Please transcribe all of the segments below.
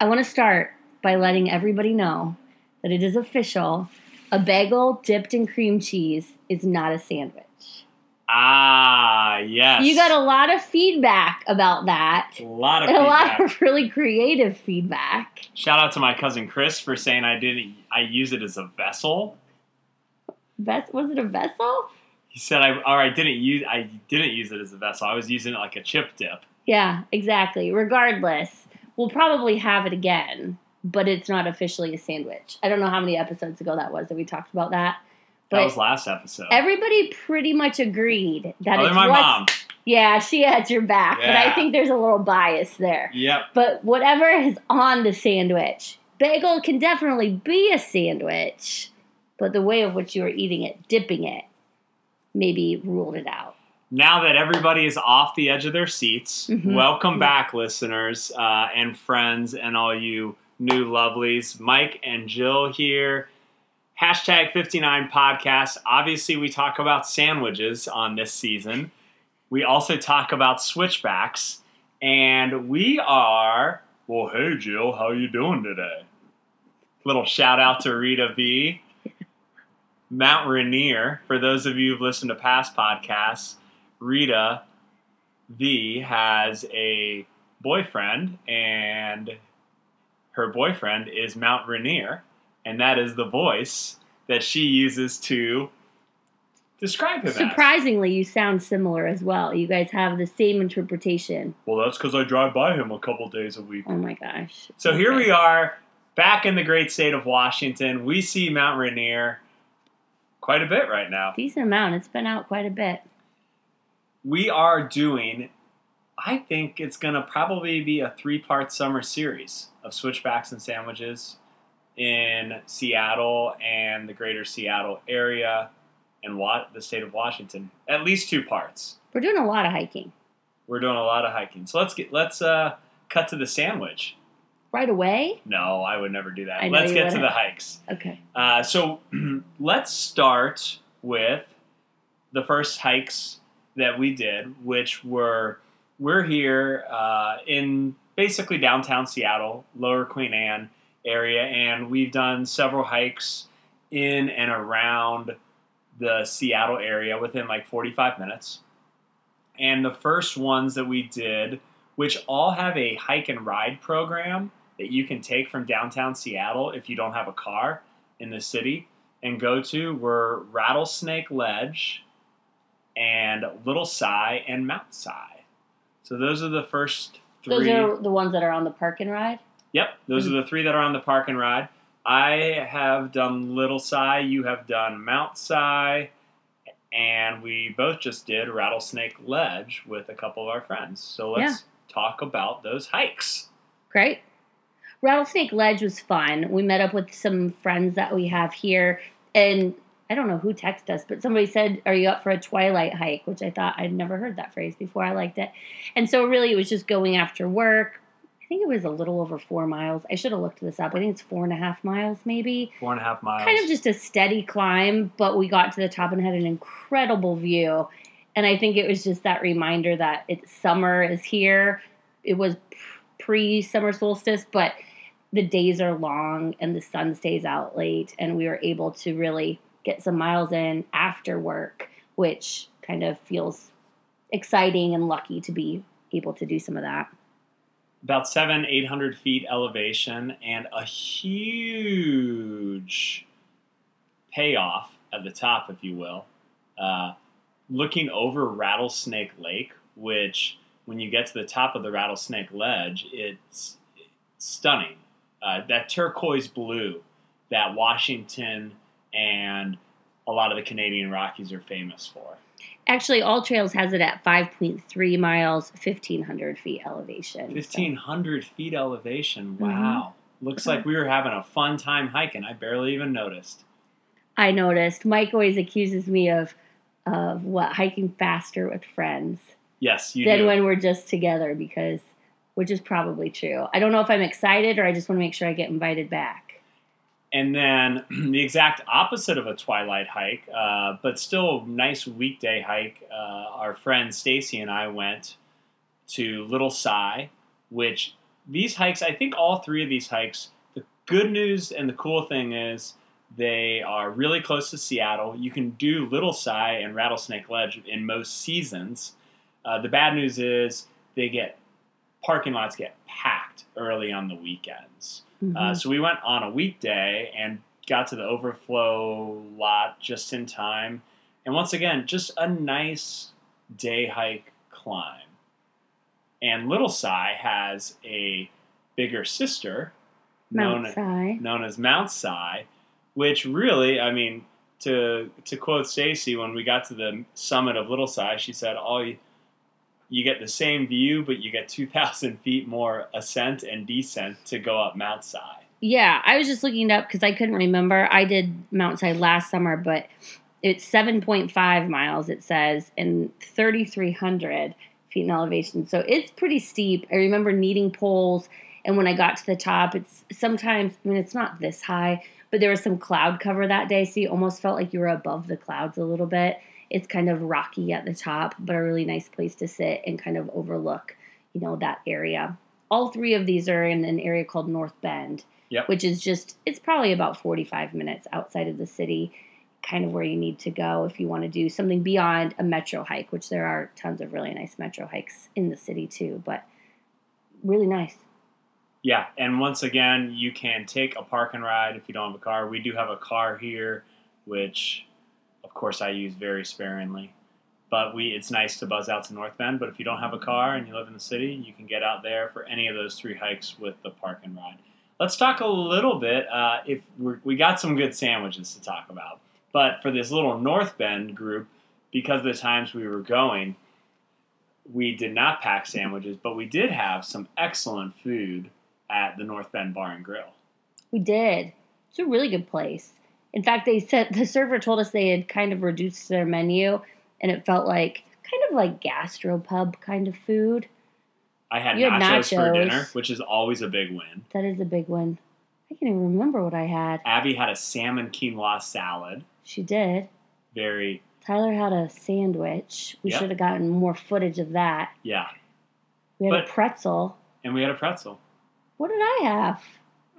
I want to start by letting everybody know that it is official. A bagel dipped in cream cheese is not a sandwich. Ah, yes. You got a lot of feedback about that. a lot of And a lot of really creative feedback. Shout out to my cousin Chris for saying I didn't. I use it as a vessel. Ves- was it a vessel? He said I or I didn't use I didn't use it as a vessel. I was using it like a chip dip. Yeah, exactly. Regardless, we'll probably have it again, but it's not officially a sandwich. I don't know how many episodes ago that was that we talked about that. That was last episode. everybody pretty much agreed that oh, Other it's my mom. Yeah, she had your back, but I think there's a little bias there. Yep. But whatever is on the sandwich, bagel can definitely be a sandwich, but the way of which you are eating it, dipping it, maybe ruled it out. Now that everybody is off the edge of their seats, Mhm. welcome back, listeners uh, and friends, and all you new lovelies. Mike and Jill here. Hashtag 59 podcast. Obviously, we talk about sandwiches on this season. We also talk about switchbacks, and we are. Well, hey Jill, how you doing today? Little shout out to Rita V. Mount Rainier. For those of you who've listened to past podcasts, Rita V has a boyfriend, and her boyfriend is Mount Rainier, and that is the voice that she uses to describe him as. Surprisingly, you sound similar as well. You guys have the same interpretation. Well, that's because I drive by him a couple days a week. Oh my gosh. So here Okay. we are, back in the great state of Washington. We see Mount Rainier quite a bit right now. Decent amount. It's been out quite a bit. We are doing i think it's going to probably be a three part summer series of switchbacks and sandwiches in seattle and the greater seattle area and what the state of washington. At least two parts. We're doing a lot of hiking. we're doing a lot of hiking. So let's get let's uh cut to the sandwich. Right away? no i would never do that. Let's get to the hikes. Okay. uh, so let's start with the first hikes that we did, which were we're here uh, in basically downtown Seattle, Lower Queen Anne area, and we've done several hikes in and around the Seattle area within like 45 minutes. And the first ones that we did, which all have a hike and ride program that you can take from downtown Seattle if you don't have a car in the city and go to were Rattlesnake Ledge and Little Si and Mount Si. So those are the first three. Those are the ones that are on the park and ride? Yep, those are mm-hmm. the three that are on the park and ride. I have done Little Si, you have done Mount Si, and we both just did Rattlesnake Ledge with a couple of our friends. So let's talk about those hikes. Great. Rattlesnake Ledge was fun. We met up with some friends that we have here, and I don't know who texted us, but somebody said, Are you up for a twilight hike? Which I thought I'd never heard that phrase before. I liked it. And so, really, it was just going after work. I think it was a little over four miles. I should have looked this up. I think it's four and a half miles, maybe. Four and a half miles. Kind of just a steady climb, but we got to the top and had an incredible view. And I think it was just that reminder that it's summer is here. It was pre summer solstice, but the days are long and the sun stays out late. And we were able to really get some miles in after work, which kind of feels exciting and lucky to be able to do some of that. about seven, eight hundred feet elevation, and a huge payoff at the top, if you will. Uh, looking over Rattlesnake Lake, which when you get to the top of the Rattlesnake Ledge, it's stunning. Uh, that turquoise blue that Washington and a lot of the Canadian Rockies are famous for. Actually, All Trails has it at 5.3 miles, 1,500 feet elevation. So- 1500 feet elevation. Mhm. Wow. Looks like we were having a fun time hiking. I barely even noticed. I noticed. Mike always accuses me of, of what, hiking faster with friends Yes, you than do. when we're just together because, which is probably true. I don't know if I'm excited or I just want to make sure I get invited back. And then the exact opposite of a twilight hike, uh, but still a nice weekday hike. Uh, our friend Stacy and I went to Little Si, which these hikes, I think all three of these hikes, the good news and the cool thing is they are really close to Seattle. You can do Little Si and Rattlesnake Ledge in most seasons. Uh, the bad news is they get parking lots get packed early on the weekends. Mhm. Uh, so we went on a weekday and got to the overflow lot just in time. And once again, just a nice day hike climb. And Little Si has a bigger sister known, known as Mount Si, which really, I mean, to to quote Stacy, when we got to the summit of Little Si, she said, "All you, you get the same view, but you get two thousand feet more ascent and descent to go up Mount Si." Yeah, I was just looking it up because I couldn't remember. I did Mount Si last summer, but it's 7.5 miles, it says, and 3,300 feet in elevation. So it's pretty steep. I remember needing poles, and when I got to the top, it's sometimes, I mean, it's not this high, but there was some cloud cover that day, so you almost felt like you were above the clouds a little bit. It's kind of rocky at the top, but a really nice place to sit and kind of overlook, you know, that area. All three of these are in an area called North Bend Yep. which is just it's probably about 45 minutes outside of the city kind of where you need to go if you want to do something beyond a metro hike which there are tons of really nice metro hikes in the city too but really nice Yeah, and once again, you can take a park and ride if you don't have a car. We do have a car here, which, of course, I use very sparingly. But we, it's nice to buzz out to North Bend. But if you don't have a car and you live in the city, you can get out there for any of those three hikes with the park and ride. Let's talk a little bit. Uh, if we got some good sandwiches to talk about, but for this little North Bend group, because of the times we were going, we did not pack sandwiches, but we did have some excellent food at the North Bend Bar and Grill. we did it's a really good place in fact they said the server told us they had kind of reduced their menu and it felt like kind of like gastropub kind of food I had You had nachos, for dinner, which is always a big win. that is a big win. i can't even remember what i had Abby had a salmon quinoa salad. she did Very, Tyler had a sandwich. We Yep. should have gotten more footage of that. yeah. We had But- a pretzel. And we had a pretzel. What did I have?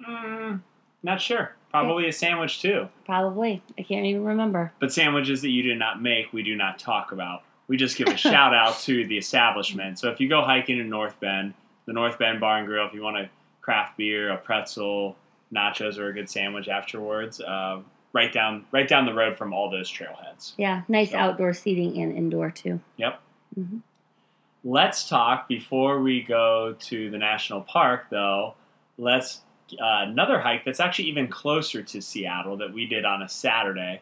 Mm, not sure. Probably a sandwich too. Probably. I can't even remember. But sandwiches that you did not make, we do not talk about. We just give a shout out to the establishment. So if you go hiking in North Bend, the North Bend Bar and Grill, if you want a craft beer, a pretzel, nachos, or a good sandwich afterwards, uh, right down right down the road from all those trailheads. Yeah, nice So- outdoor seating and indoor too. Yep. Mhm. Let's talk before we go to the national park, though. Let's uh, another hike that's actually even closer to Seattle that we did on a Saturday.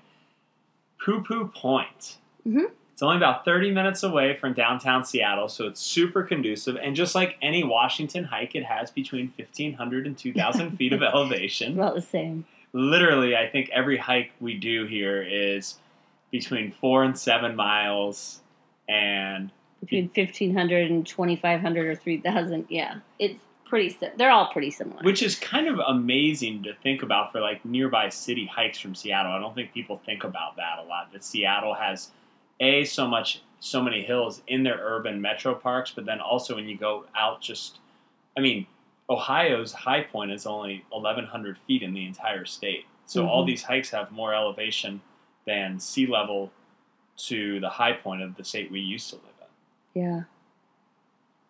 Poo Poo Point. Mhm. It's only about 30 minutes away from downtown Seattle, so it's super conducive. And just like any Washington hike, it has between 1,500 and 2,000 feet of elevation About the same. literally, I think every hike we do here is between four and seven miles, and Between 1500 and 2500 or 3000. Yeah. It's pretty they're all pretty similar. which is kind of amazing to think about for like nearby city hikes from Seattle. I don't think people think about that a lot. That Seattle has a so much, so many hills in their urban metro parks, but then also when you go out, just I mean, Ohio's high point is only 1,100 feet in the entire state. So all Mhm. these hikes have more elevation than sea level to the high point of the state we used to live in. yeah.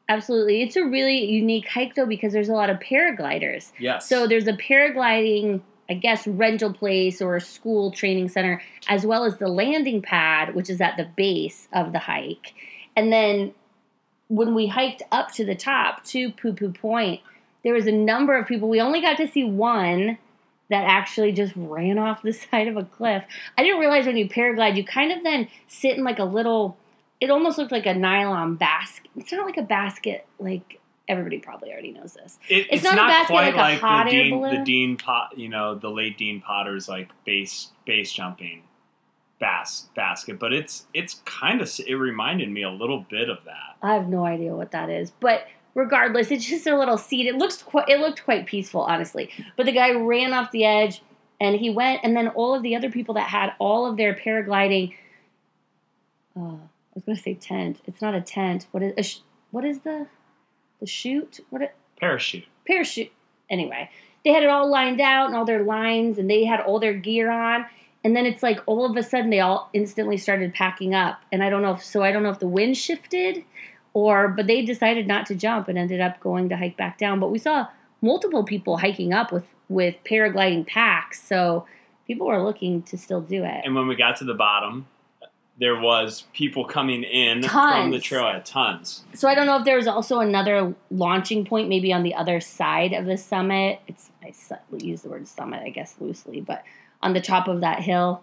Absolutely. It's a really unique hike though because there's a lot of paragliders. Yes. So there's a paragliding, I guess, rental place or a school training center, as well as the landing pad, which is at the base of the hike. And then when we hiked up to the top to Poo Poo Point, there was a number of people. We only got to see one that actually just ran off the side of a cliff. I didn't realize when you paraglide, you kind of then sit in like a little, it almost looked like a nylon basket. It's not like a basket, like everybody probably already knows this. It, It's not a basket quite like a hot the air Dean, the? Dean Pot, you know, the late Dean Potter's like base base jumping bass basket, but it's it's kind of it reminded me a little bit of that. I have no idea what that is, but regardless, it's just a little seat. It looks quite, it looked quite peaceful, honestly. But the guy ran off the edge, and he went, and then all of the other people that had all of their paragliding. Uh, was going to say tent. It's not a tent. What is a sh- what is the the chute? What it, Parachute. parachute. Anyway, they had it all lined out and all their lines, and they had all their gear on. And then it's like all of a sudden they all instantly started packing up. And I don't know if so. I don't know if the wind shifted, or but they decided not to jump and ended up going to hike back down. But we saw multiple people hiking up with with paragliding packs, so people were looking to still do it. And when we got to the bottom, there was people coming in from the Tons. trail at tons. So I don't know if there was also another launching point, maybe on the other side of the summit. It's I use the word summit, I guess loosely, but on the top of that hill.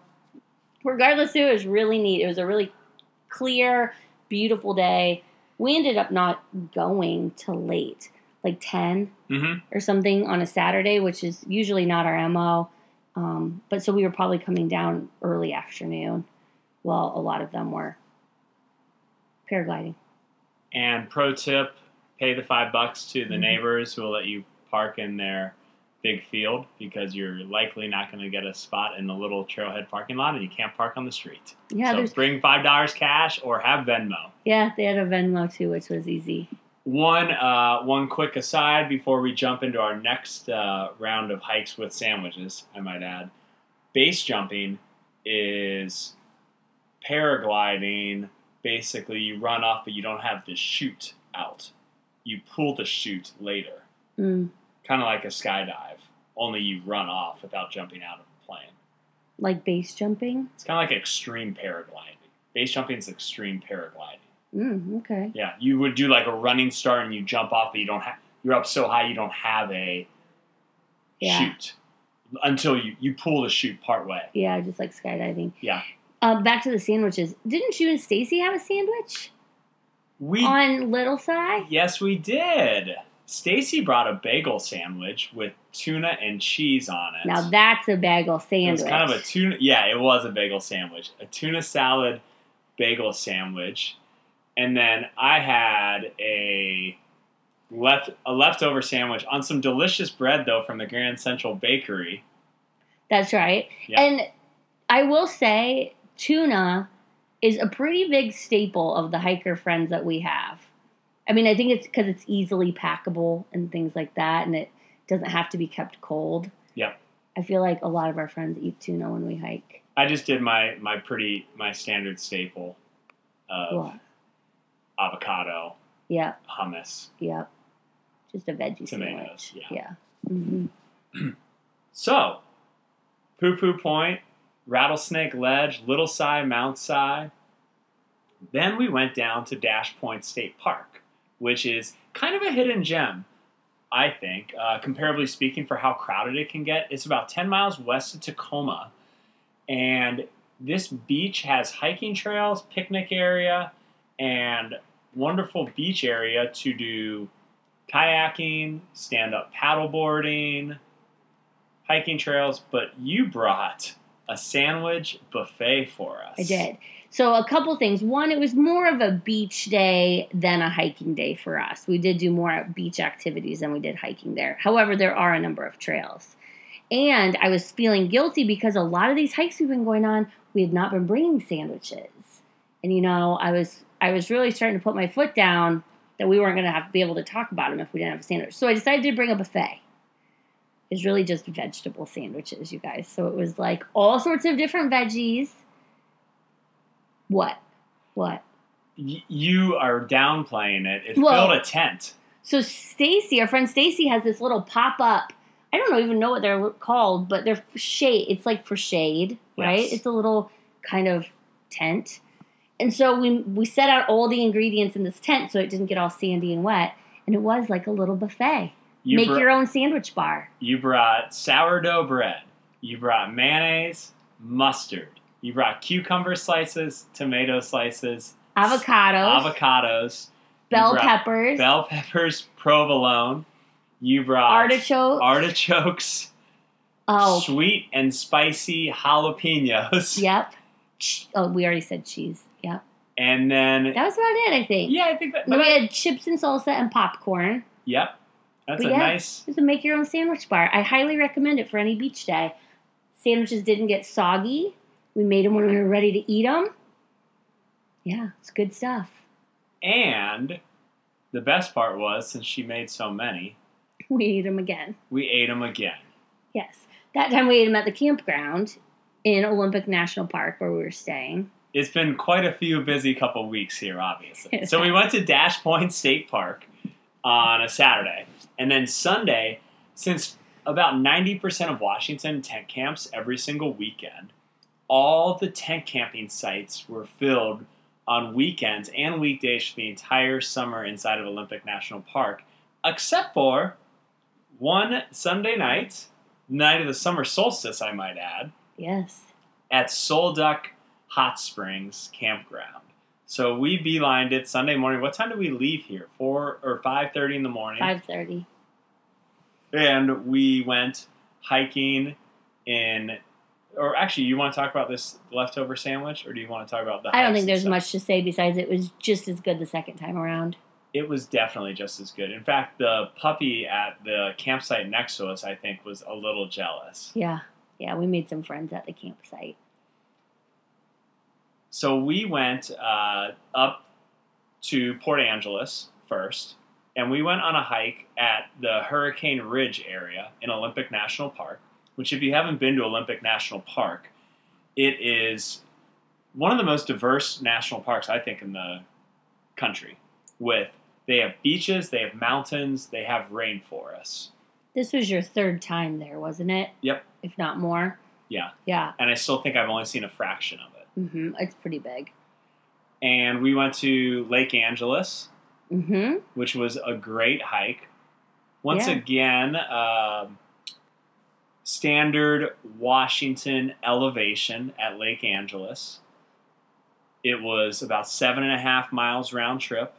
Regardless, it was really neat. It was a really clear, beautiful day. We ended up not going till late, like ten hmm or something on a Saturday, which is usually not our mo. Um, but so we were probably coming down early afternoon, while a lot of them were paragliding. And pro tip: pay the five bucks to the Mhm. neighbors who will let you park in their big field because you're likely not going to get a spot in the little trailhead parking lot, and you can't park on the street. Yeah, so there's bring five dollars cash or have Venmo. Yeah, they had a Venmo too, which was easy. One, uh, one quick aside before we jump into our next uh, round of hikes with sandwiches. I might add, base jumping is paragliding. Basically, you run off, but you don't have the chute out. You pull the chute later, Mm, kind of like a skydive. Only you run off without jumping out of the plane. like base jumping. It's kind of like extreme paragliding. Base jumping is extreme paragliding. Mm, okay. Yeah, you would do like a running start and you jump off, but you don't have. You're up so high you don't have a Yeah. chute until you you pull the chute part way. Yeah, just like skydiving. Yeah. Um, back to the sandwiches. Didn't you and Stacy have a sandwich We on Little Si? yes we did. Stacy brought a bagel sandwich with tuna and cheese on it. Now that's a bagel it sandwich. was kind of a tuna. Yeah, it was a bagel sandwich. A tuna salad bagel sandwich, and then I had a left a leftover sandwich on some delicious bread though from the Grand Central Bakery. That's right. Yeah. And I will say, tuna is a pretty big staple of the hiker friends that we have. I mean, I think it's because it's easily packable and things like that, and it doesn't have to be kept cold. Yeah. I feel like a lot of our friends eat tuna when we hike. I just did my my pretty my standard staple of What? avocado, Yep, hummus. yep. Just a veggie Tomatoes, sandwich. yeah. hmm So, Poo Poo Point, Rattlesnake Ledge, Little Si, Mount Si. Then we went down to Dash Point State Park, which is kind of a hidden gem, I think, uh, comparably speaking, for how crowded it can get. It's about 10 miles west of Tacoma, and this beach has hiking trails, picnic area, and wonderful beach area to do kayaking, stand up paddleboarding, hiking trails, but you brought a sandwich buffet for us. I did. So a couple things. One, it was more of a beach day than a hiking day for us. We did do more beach activities than we did hiking there. However, there are a number of trails. And I was feeling guilty because a lot of these hikes we've been going on, we had not been bringing sandwiches. And you know, I was I was really starting to put my foot down that we weren't going to have to be able to talk about them if we didn't have a sandwich. So I decided to bring a buffet. It's really just vegetable sandwiches, you guys. So it was like all sorts of different veggies. What? What? Y- you are downplaying it. It Well- filled a tent. So Stacy, our friend Stacy, has this little pop up. I don't know, even know what they're called, but they're shade. It's like for shade, right? Yes. It's a little kind of tent. And so we we set out all the ingredients in this tent so it didn't get all sandy and wet, and it was like a little buffet. You, Make br- your own sandwich bar. you brought sourdough bread. You brought mayonnaise, mustard. You brought cucumber slices, tomato slices, Avocados, avocados, bell peppers, bell peppers, provolone. You brought artichokes. artichokes, oh, sweet and spicy jalapenos. yep. Oh, we already said cheese. Yep. And then, That was about it, I think. yeah, I think that. We had chips and salsa and popcorn. Yep. That's But a yeah. nice. It's a make your own sandwich bar. I highly recommend it for any beach day. Sandwiches didn't get soggy. We made them when we were ready to eat them. Yeah, it's good stuff. And the best part was, since she made so many, We ate them again. We ate them again. Yes. That time we ate them at the campground in Olympic National Park where we were staying. It's been quite a few busy couple weeks here, obviously. so we went to Dash Point State Park on a Saturday. And then Sunday, since about 90% of Washington tent camps every single weekend, all the tent camping sites were filled on weekends and weekdays for the entire summer inside of Olympic National Park, except for one Sunday night, night of the summer solstice, I might add, Yes. at Sol Duc Hot Springs Campground. So we beelined it Sunday morning. What time do we leave here? Four or five thirty in the morning. 5.30. And we went hiking in. Or actually, you want to talk about this leftover sandwich, or do you want to talk about the? I don't think there's stuff? much to say besides it was just as good the second time around. It was definitely just as good. In fact, the puppy at the campsite next to us, I think, was a little jealous. Yeah. Yeah, we made some friends at the campsite. So we went uh, up to Port Angeles first, and we went on a hike at the Hurricane Ridge area in Olympic National Park. Which, if you haven't been to Olympic National Park, it is one of the most diverse national parks I think in the country. With they have beaches, they have mountains, they have rainforests. This was your third time there, wasn't it? Yep. If not more. Yeah. Yeah. And I still think I've only seen a fraction of it. Mm-hmm. It's pretty big. And we went to Lake Angeles, hmm which was a great hike. Once Yeah. again, um, standard Washington elevation at Lake Angeles. It was about seven and a half miles round trip,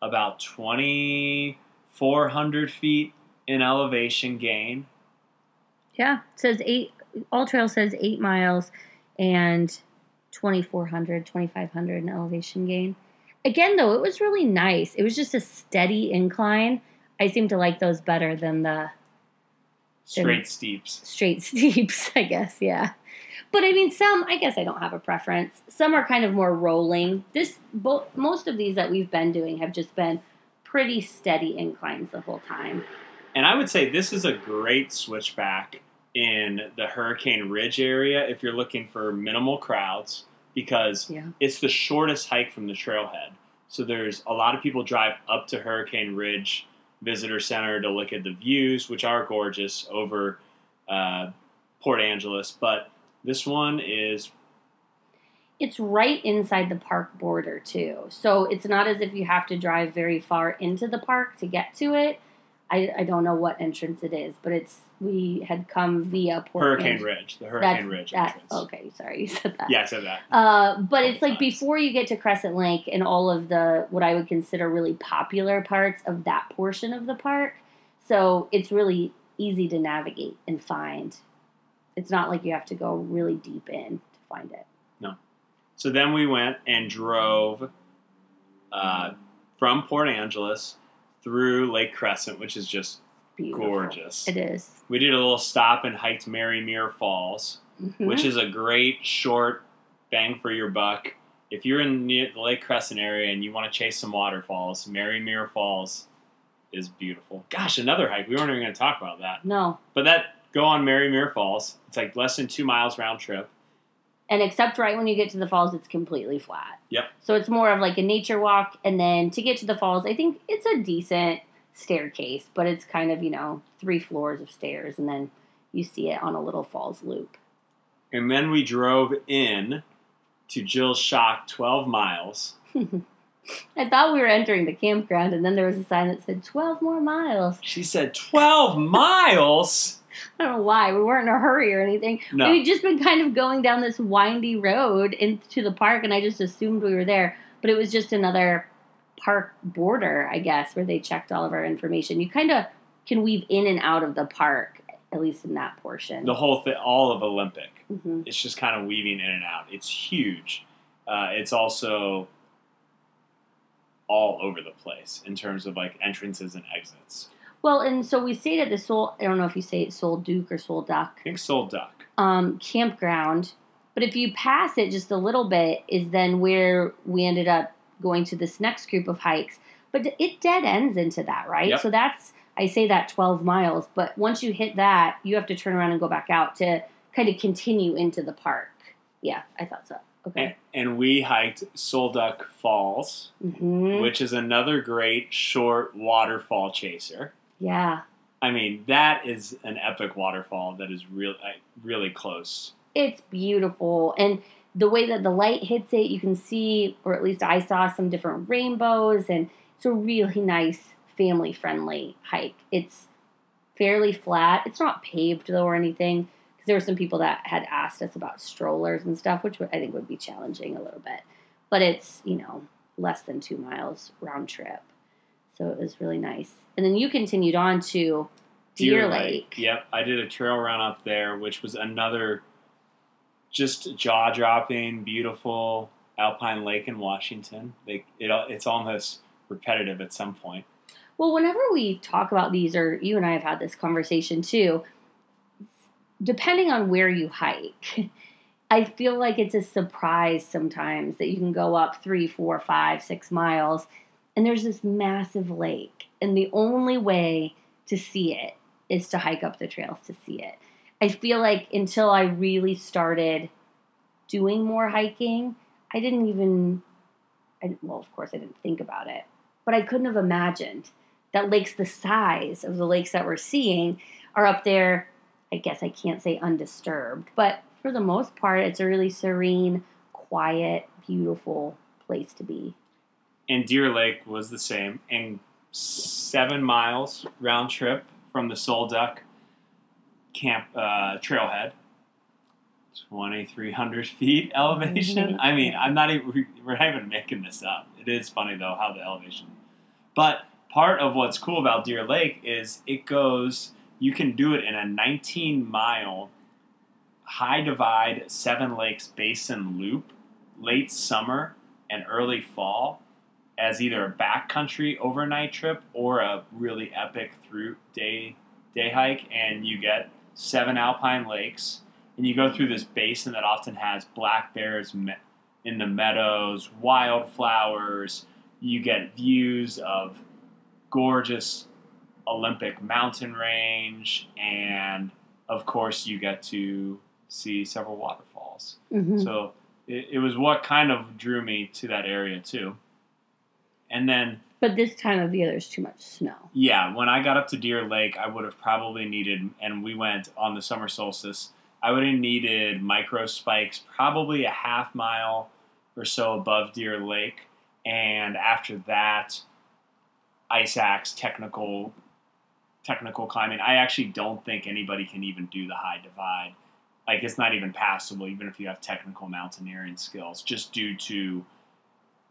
about 2,400 feet in elevation gain. Yeah. It says eight, All Trail says eight miles and 2,400, 2,500 in elevation gain. Again, though, it was really nice. It was just a steady incline. I seem to like those better than the Straight steeps. straight steeps, I guess, yeah. But I mean, some, I guess I don't have a preference. Some are kind of more rolling. This, both, most of these that we've been doing have just been pretty steady inclines the whole time. And I would say this is a great switchback in the Hurricane Ridge area if you're looking for minimal crowds because Yeah. it's the shortest hike from the trailhead. So there's a lot of people drive up to Hurricane Ridge Visitor Center to look at the views, which are gorgeous over uh, Port Angeles. But this one is It's right inside the park border, too. So it's not as if you have to drive very far into the park to get to it. I, I don't know what entrance it is, but it's we had come via Port Hurricane Ridge, the That's Hurricane Ridge that, entrance. Okay, sorry, you said that. Yeah, I said that. Uh, but it's like Times. before you get to Crescent Lake and all of the what I would consider really popular parts of that portion of the park. So it's really easy to navigate and find. It's not like you have to go really deep in to find it. No. So then we went and drove uh, from Port Angeles through Lake Crescent, which is just Beautiful. gorgeous. It is. We did a little stop and hiked Marymere Falls, Mhm. which is a great short bang for your buck. If you're in the the Lake Crescent area and you want to chase some waterfalls, Marymere Falls is beautiful. Gosh, another hike. We weren't even going to talk about that. no. But that go on Marymere Falls. It's like less than two miles round trip. And except right when you get to the falls, it's completely flat. Yep. So it's more of like a nature walk. And then to get to the falls, I think it's a decent staircase, but it's kind of, you know, three floors of stairs. And then you see it on a little falls loop. And then we drove in to Jill's Shock 12 miles. I thought we were entering the campground, and then there was a sign that said 12 more miles. She said, 12 miles? I don't know why. We weren't in a hurry or anything. No. We'd just been kind of going down this windy road into the park, and I just assumed we were there. But it was just another park border, I guess, where they checked all of our information. You kind of can weave in and out of the park, at least in that portion. The whole thing, all of Olympic. hmm It's just kind of weaving in and out. It's huge. Uh, it's also all over the place in terms of like entrances and exits. Well, and so we stayed at the Soul, I don't know if you say it Soul Duke or Sol Duc. I think Sol Duc. um, campground. But if you pass it just a little bit, is then where we ended up going to this next group of hikes. But it dead ends into that, right? Yep. So that's I say that 12 miles, but once you hit that, you have to turn around and go back out to kind of continue into the park. Yeah, I thought so. Okay. And, and we hiked Sol Duc Falls, hmm which is another great short waterfall chaser. Yeah. I mean, that is an epic waterfall that is real, uh, really close. It's beautiful. And the way that the light hits it, you can see, or at least I saw some different rainbows, and it's a really nice family friendly hike. It's fairly flat. It's not paved though or anything, because there were some people that had asked us about strollers and stuff, which I think would be challenging a little bit. But it's, you know, less than two miles round trip. So it was really nice. And then you continued on to Deer, Lake. Yep, I did a trail run up there, which was another just jaw dropping, beautiful alpine lake in Washington. They, it, it's almost repetitive at some point. Well, whenever we talk about these, or you and I have had this conversation too, depending on where you hike, I feel like it's a surprise sometimes that you can go up three, four, five, six miles, and there's this massive lake, and the only way to see it is to hike up the trails to see it. I feel like until I really started doing more hiking, I didn't even, I, well, of course, I didn't think about it, but I couldn't have imagined that lakes the size of the lakes that we're seeing are up there. I guess I can't say undisturbed, but for the most part, it's a really serene, quiet, beautiful place to be. And Deer Lake was the same. And seven miles round trip from the Sol Duc camp uh, trailhead. 2,300 feet elevation. I mean, I'm not even, we're not even making this up. It is funny though how the elevation. But part of what's cool about Deer Lake is it goes, you can do it in a 19 mile high divide seven lakes basin loop late summer and early fall as either a backcountry overnight trip or a really epic through day day hike and you get seven alpine lakes and you go through this basin that often has black bears in the meadows wildflowers you get views of gorgeous olympic mountain range and of course you get to see several waterfalls Mhm. so it, it was what kind of drew me to that area too. And then, But this time of year, there's too much snow. yeah, when I got up to Deer Lake, I would have probably needed, and we went on the summer solstice, I would have needed micro spikes probably a half mile or so above Deer Lake. And after that, ice axe technical technical climbing. I actually don't think anybody can even do the high divide. Like it's not even passable, even if you have technical mountaineering skills, just due to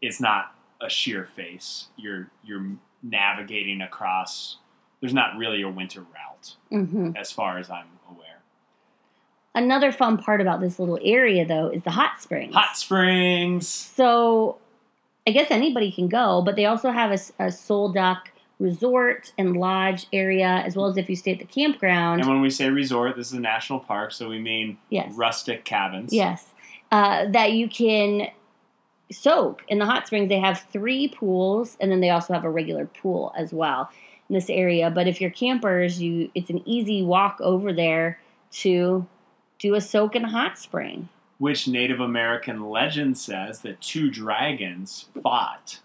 it's not a sheer face. You're you're navigating across. There's not really a winter route, hmm as far as I'm aware. Another fun part about this little area, though, is the hot springs. Hot springs. So I guess anybody can go, but they also have a Sol Duc resort and lodge area, as well as if you stay at the campground. And when we say resort, this is a national park, so we mean yes. rustic cabins. Yes. Uh, that you can soak in the hot springs. They have three pools, and then they also have a regular pool as well in this area. But if you're campers, you it's an easy walk over there to do a soak in a hot spring. which Native American legend says that two dragons fought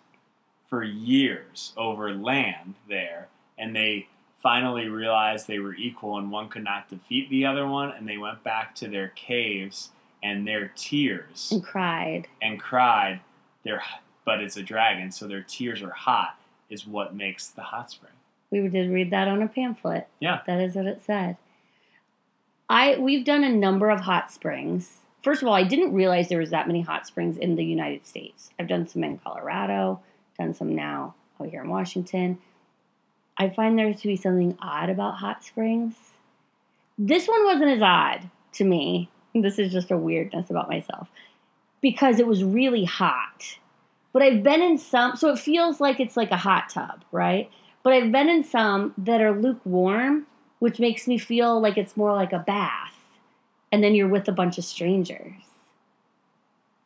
for years over land there, and they finally realized they were equal and one could not defeat the other one, and they went back to their caves and their tears And cried. and cried. Their but it's a dragon, so their tears are hot, is what makes the hot spring. We did read that on a pamphlet. Yeah. That is what it said. I we've done a number of hot springs. First of all, I didn't realize there was that many hot springs in the United States. I've done some in Colorado, done some now out here in Washington. I find there to be something odd about hot springs. This one wasn't as odd to me. This is just a weirdness about myself because it was really hot. But I've been in some, so it feels like it's like a hot tub, right? But I've been in some that are lukewarm, which makes me feel like it's more like a bath. And then you're with a bunch of strangers.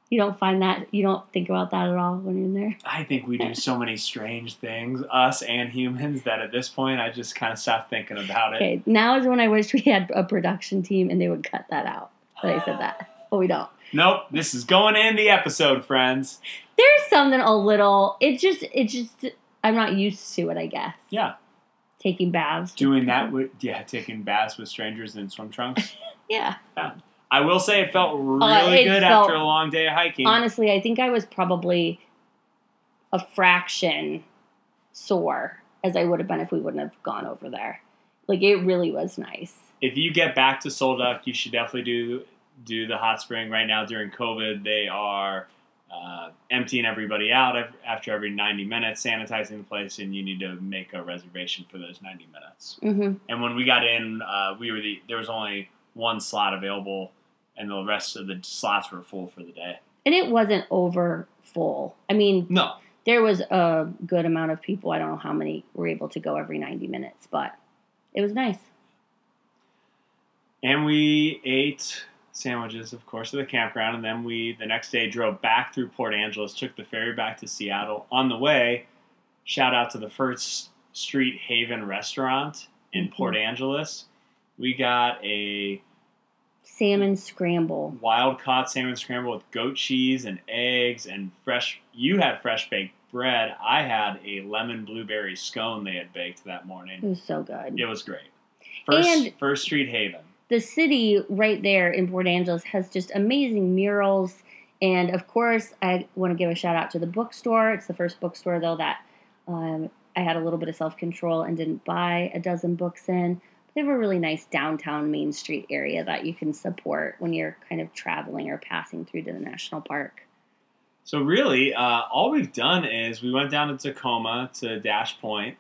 You don't find that you don't think about that at all when you're in there. I think we do so many strange things, us and humans, that at this point I just kind of stopped thinking about it. Okay, now is when I wish we had a production team and they would cut that out. But I said that, but we don't. Nope, this is going in the episode, friends. There's something a little. It just, it just. I'm not used to it. I guess Yeah, taking baths. doing that with yeah, taking baths with strangers in swim trunks. Yeah. I will say it felt really Uh, it good felt- after a long day of hiking. Honestly, I think I was probably a fraction sore as I would have been if we wouldn't have gone over there. Like it really was nice. if you get back to Sol Duc, you should definitely do do the hot spring right now during COVID. They are uh, emptying everybody out after every 90 minutes, sanitizing the place, and you need to make a reservation for those 90 minutes. hmm And when we got in, uh, we were the there was only one slot available, and the rest of the slots were full for the day. And it wasn't over full. I mean, No, there was a good amount of people. I don't know how many were able to go every 90 minutes, but it was nice. and we ate sandwiches, of course, at the campground, and then we the next day drove back through Port Angeles, took the ferry back to Seattle. On the way, shout out to the First Street Haven restaurant in. Port mm-hmm. Angeles. We got a Salmon scramble. wild caught salmon scramble with goat cheese and eggs and fresh. You had fresh baked bread. I had a lemon blueberry scone they had baked that morning. It was so good. It was great. First, And- First Street Haven. The city right there in Port Angeles has just amazing murals. And of course, I want to give a shout out to the bookstore. It's the first bookstore, though, that um, I had a little bit of self control and didn't buy a dozen books in. They have a really nice downtown Main Street area that you can support when you're kind of traveling or passing through to the national park. So really, uh, all we've done is we went down to Tacoma to Dash Point.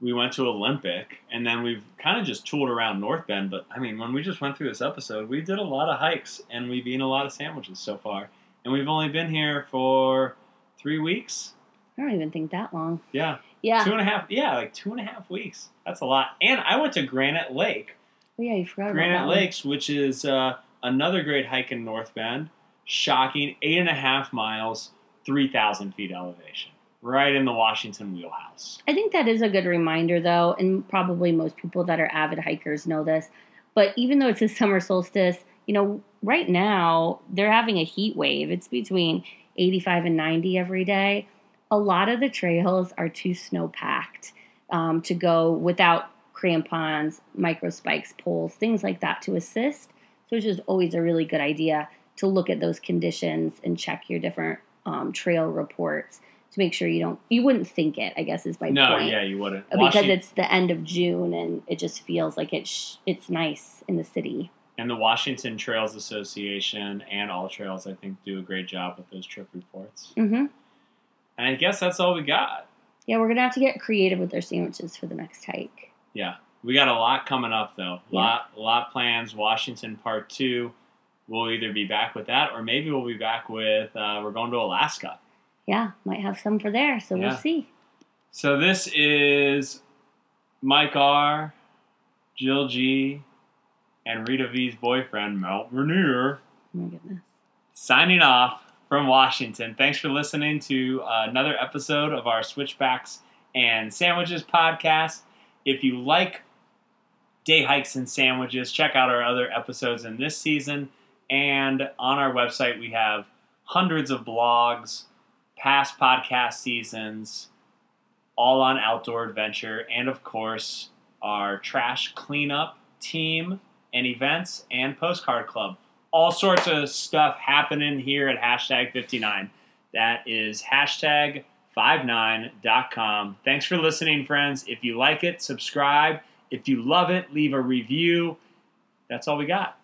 We went to Olympic, and then we've kind of just tooled around North Bend. But I mean, when we just went through this episode, we did a lot of hikes and we've eaten a lot of sandwiches so far. And we've only been here for three weeks. I don't even think that long. Yeah, Yeah. two and a half. Yeah, like two and a half weeks. That's a lot. And I went to Granite Lake. Oh, yeah, you forgot about Granite that one. Lakes, which is uh, another great hike in North Bend. Shocking, eight and a half miles, 3,000 feet elevation. Right in the Washington wheelhouse. I think that is a good reminder, though, and probably most people that are avid hikers know this. But even though it's a summer solstice, you know, right now they're having a heat wave. It's between 85 and 90 every day. A lot of the trails are too snow packed um, to go without crampons, micro spikes, poles, things like that to assist. So it's just always a really good idea to look at those conditions and check your different um, trail reports to make sure you don't you wouldn't think it i guess is my no, point yeah, you wouldn't. because Washington- it's the end of june and it just feels like it's it's nice in the city and the Washington Trails Association and All Trails, I think, do a great job with those trip reports. hmm And I guess that's all we got. yeah we're gonna have to get creative with our sandwiches for the next hike Yeah, we got a lot coming up though. Yeah. Lot, lot plans. Washington Part Two. We'll either be back with that, or maybe we'll be back with. Uh, we're going to Alaska. Yeah might have some for there so Yeah. we'll see So this is Mike R, Jill G, and Rita V's boyfriend, Mount Rainier, oh my goodness signing off from Washington. Thanks for listening to another episode of our Switchbacks and Sandwiches podcast. If you like day hikes and sandwiches, check out our other episodes in this season. And on our website, we have hundreds of blogs, past podcast seasons, all on outdoor adventure, and of course, our trash cleanup team and events and postcard club. All sorts of stuff happening here at hashtag 59. That is hashtag 59.com. Thanks for listening, friends. If you like it, subscribe. If you love it, leave a review. That's all we got.